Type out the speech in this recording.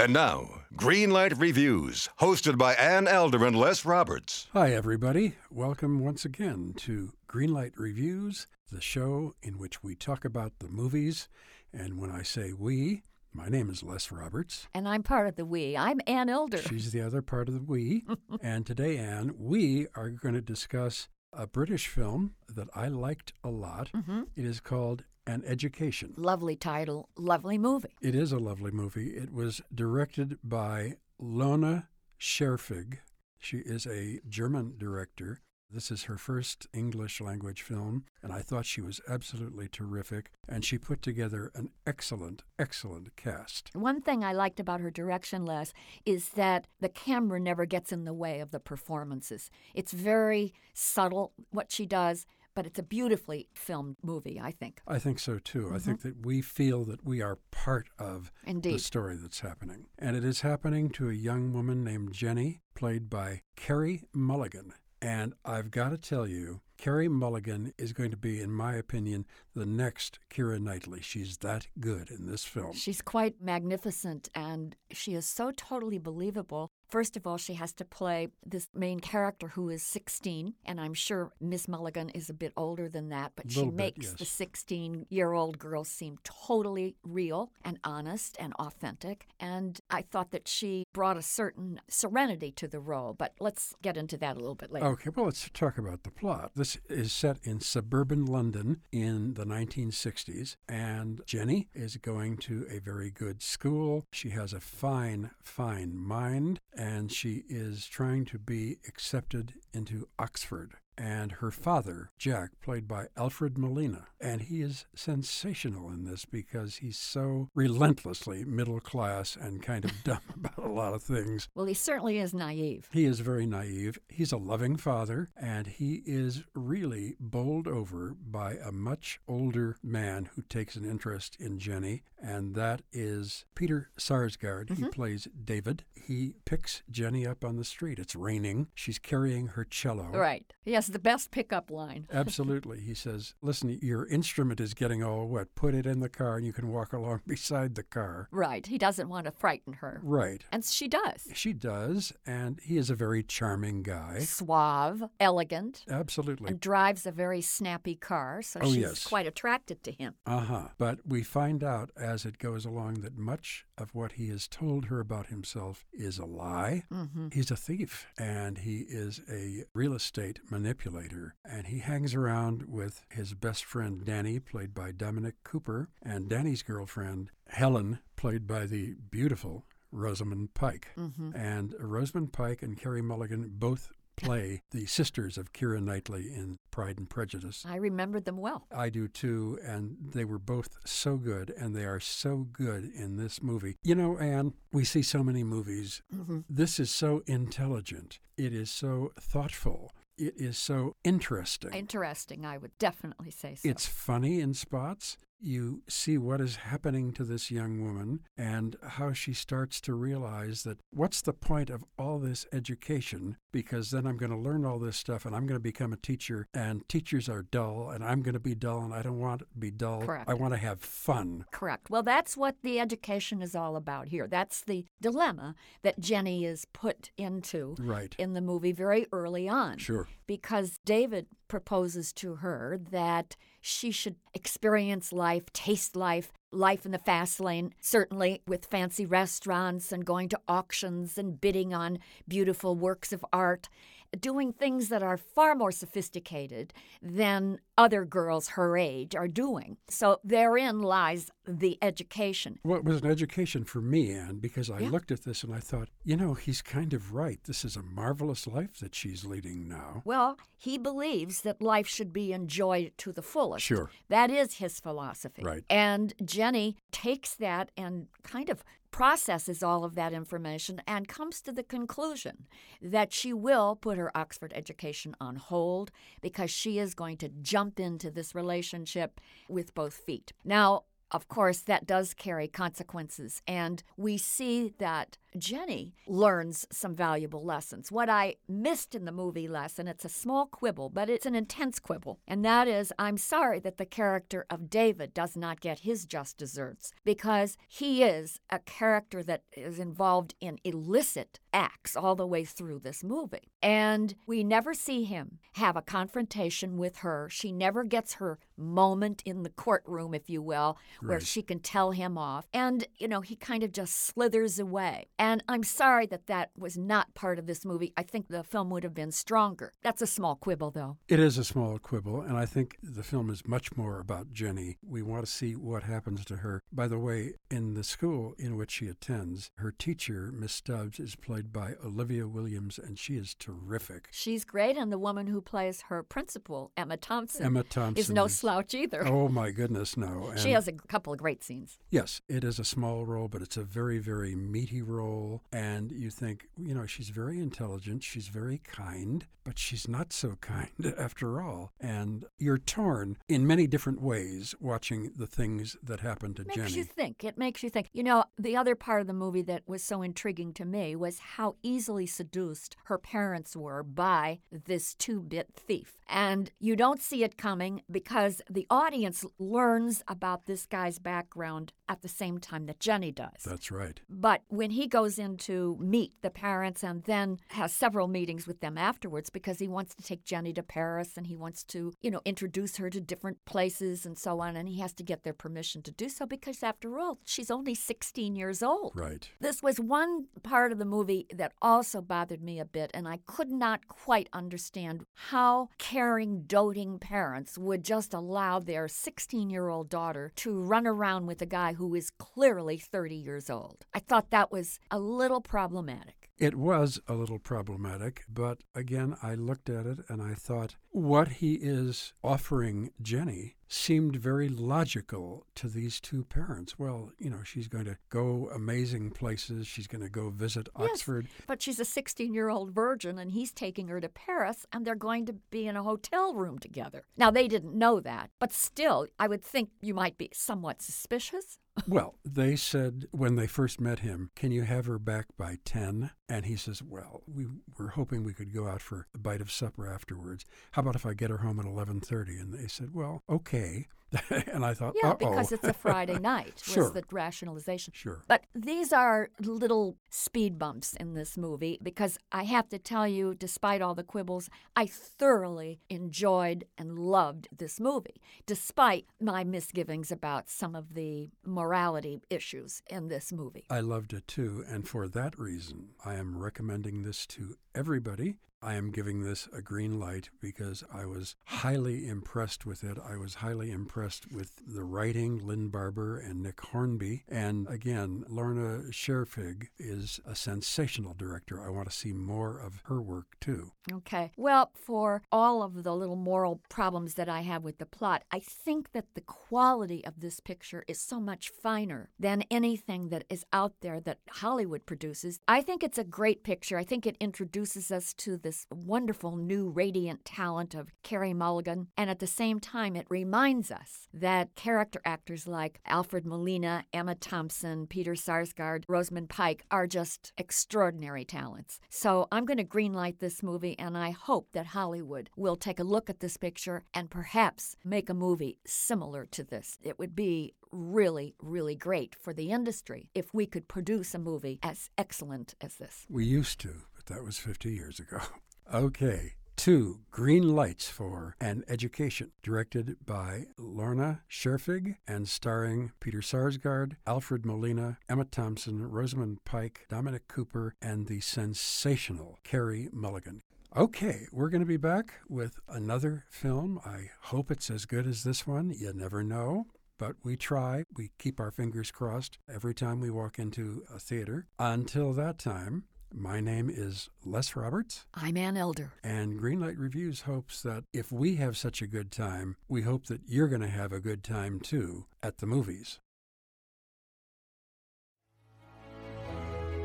And now, Greenlight Reviews, hosted by Ann Elder and Les Roberts. Hi, everybody. Welcome once again to Greenlight Reviews, the show in which we talk about the movies. And when I say we, my name is Les Roberts. And I'm part of the we. I'm Ann Elder. She's the other part of the we. and today, Ann, we are going to discuss a British film that I liked a lot. Mm-hmm. It is called An Education. Lovely title, lovely movie. It is a lovely movie. It was directed by Lona Scherfig. She is a German director. This is her first English language film, and I thought she was absolutely terrific. And she put together an excellent, excellent cast. One thing I liked about her direction, Les, is that the camera never gets in the way of the performances. It's very subtle what she does, but it's a beautifully filmed movie, I think. I think so too. I think mm-hmm. that we feel that we are part of the story that's happening. And it is happening to a young woman named Jenny, played by Carey Mulligan. And I've got to tell you, Carey Mulligan is going to be, in my opinion, the next Keira Knightley. She's that good in this film. She's quite magnificent and she is so totally believable. First of all, she has to play this main character who is 16, and I'm sure Miss Mulligan is a bit older than that, but she bit, makes yes. the 16 year old girl seem totally real and honest and authentic. And I thought that she brought a certain serenity to the role, but let's get into that a little bit later. Okay, well, let's talk about the plot. This is set in suburban London in the 1960s, and Jenny is going to a very good school. She has a fine, fine mind, and she is trying to be accepted into Oxford. And her father, Jack, played by Alfred Molina, and he is sensational in this because he's so relentlessly middle class and kind of dumb about a lot of things. Well, he certainly is naive. He is very naive. He's a loving father, and he is really bowled over by a much older man who takes an interest in Jenny, and that is Peter Sarsgaard. He mm-hmm. plays David. He picks Jenny up on the street. It's raining. She's carrying her cello. Right. He has the best pickup line. Absolutely. He says, Listen, your instrument is getting all wet. Put it in the car, and you can walk along beside the car. Right. He doesn't want to frighten her. Right. And she does. She does, and he is a very charming guy. Suave, elegant, Absolutely. and drives a very snappy car, so Oh, she's yes. quite attracted to him. Uh huh. But we find out as it goes along that much of what he has told her about himself is a lie. hmm He's a thief and he is a real estate manipulator. And he hangs around with his best friend Danny, played by Dominic Cooper, and Danny's girlfriend Helen, played by the beautiful Rosamund Pike. hmm And Rosamund Pike and Carey Mulligan both play the sisters of Keira Knightley in Pride and Prejudice. I remember them well. I do too, and they were both so good, and they are so good in this movie. You know, Ann, we see so many movies. hmm This is so intelligent. It is so thoughtful. It is so interesting. Interesting, I would definitely say so. It's funny in spots. You see what is happening to this young woman and how she starts to realize that what's the point of all this education? Because then I'm going to learn all this stuff and I'm going to become a teacher, and teachers are dull, and I'm going to be dull, and I don't want to be dull. Correct. I want to have fun. Correct. Well, that's what the education is all about here. That's the dilemma that Jenny is put into Right. in the movie very early on. Sure. Because David proposes to her that she should experience life, taste life, life in the fast lane, certainly with fancy restaurants and going to auctions and bidding on beautiful works of art, doing things that are far more sophisticated than other girls her age are doing. So therein lies the education. Well, it was an education for me, Ann, because I Yeah. looked at this and I thought, you know, he's kind of right. This is a marvelous life that she's leading now. Well, he believes that life should be enjoyed to the fullest. Sure. That is his philosophy. Right. And Jenny takes that and kind of processes all of that information and comes to the conclusion that she will put her Oxford education on hold because she is going to jump into this relationship with both feet. Now, of course, that does carry consequences. And we see that Jenny learns some valuable lessons. What I missed in the movie lesson, it's a small quibble, but it's an intense quibble. And that is I'm sorry that the character of David does not get his just desserts because he is a character that is involved in illicit acts all the way through this movie. And we never see him have a confrontation with her. She never gets her moment in the courtroom, if you will, where Right. she can tell him off. And, you know, he kind of just slithers away. And I'm sorry that that was not part of this movie. I think the film would have been stronger. That's a small quibble, though. It is a small quibble, and I think the film is much more about Jenny. We want to see what happens to her. By the way, in the school in which she attends, her teacher, Miss Stubbs, is played by Olivia Williams, and she is terrific. She's great. And the woman who plays her principal, Emma Thompson, Emma Thompson is no slouch either. Oh my goodness, no! she has a couple of great scenes. Yes, it is a small role, but it's a very, very meaty role. And you think, you know, she's very intelligent, she's very kind, but she's not so kind after all. And you're torn in many different ways watching the things that happen to makes Jenny. you think. It makes you think. You know, the other part of the movie that was so intriguing to me was how easily seduced her parents were by this two bit thief. And you don't see it coming because the audience learns about this guy's background at the same time that Jenny does. That's right. But when he goes in to meet the parents and then has several meetings with them afterwards because he wants to take Jenny to Paris and he wants to, you know, introduce her to different places and so on, and he has to get their permission to do so because, after all, she's only 16 years old. Right. This was one part of the movie that also bothered me a bit, and I could not quite understand how caring, doting parents would just allow their 16 year old daughter to run around with a guy who is clearly 30 years old. I thought that was a little problematic. It was a little problematic, but again, I looked at it and I thought what he is offering Jenny seemed very logical to these two parents. Well, you know, she's going to go amazing places, she's going to go visit Yes, Oxford. but she's a 16 year old virgin, and he's taking her to Paris, and they're going to be in a hotel room together. Now, they didn't know that, but still, I would think you might be somewhat suspicious. Well, they said when they first met him, Can you have her back by 10? And he says, Well, we were hoping we could go out for a bite of supper afterwards. How about if I get her home at 11.30? And they said, Well, okay. and I thought, Yeah, uh-oh. because it's a Friday night, Sure. was the rationalization. Sure. But these are little speed bumps in this movie because I have to tell you, despite all the quibbles, I thoroughly enjoyed and loved this movie, despite my misgivings about some of the morality issues in this movie. I loved it too, and for that reason, I am recommending this to everybody. I am giving this a green light because I was highly impressed with it. I was highly impressed with the writing, Lynn Barber and Nick Hornby. And again, Lorna Scherfig is a sensational director. I want to see more of her work too. Okay. Well, for all of the little moral problems that I have with the plot, I think that the quality of this picture is so much finer than anything that is out there that Hollywood produces. I think it's a great picture. I think it introduces us to this wonderful new radiant talent of Carey Mulligan. And at the same time, it reminds us that character actors like Alfred Molina, Emma Thompson, Peter Sarsgaard, Rosamund Pike are just extraordinary talents. So I'm going to greenlight this movie, and I hope that Hollywood will take a look at this picture and perhaps make a movie similar to this. It would be really, really great for the industry if we could produce a movie as excellent as this. We used to, that was 50 years ago. Okay. Two Green Lights for an Education, directed by Lorna Scherfig and starring Peter Sarsgaard, Alfred Molina, Emma Thompson, Rosamund Pike, Dominic Cooper, and the sensational Carey Mulligan. Okay, we're going to be back with another film. I hope it's as good as this one. You never know. But we try. We keep our fingers crossed every time we walk into a theater. Until that time, my name is Les Roberts, I'm Ann Elder. and Greenlight Reviews hopes that if we have such a good time, we hope that you're going to have a good time too at the movies.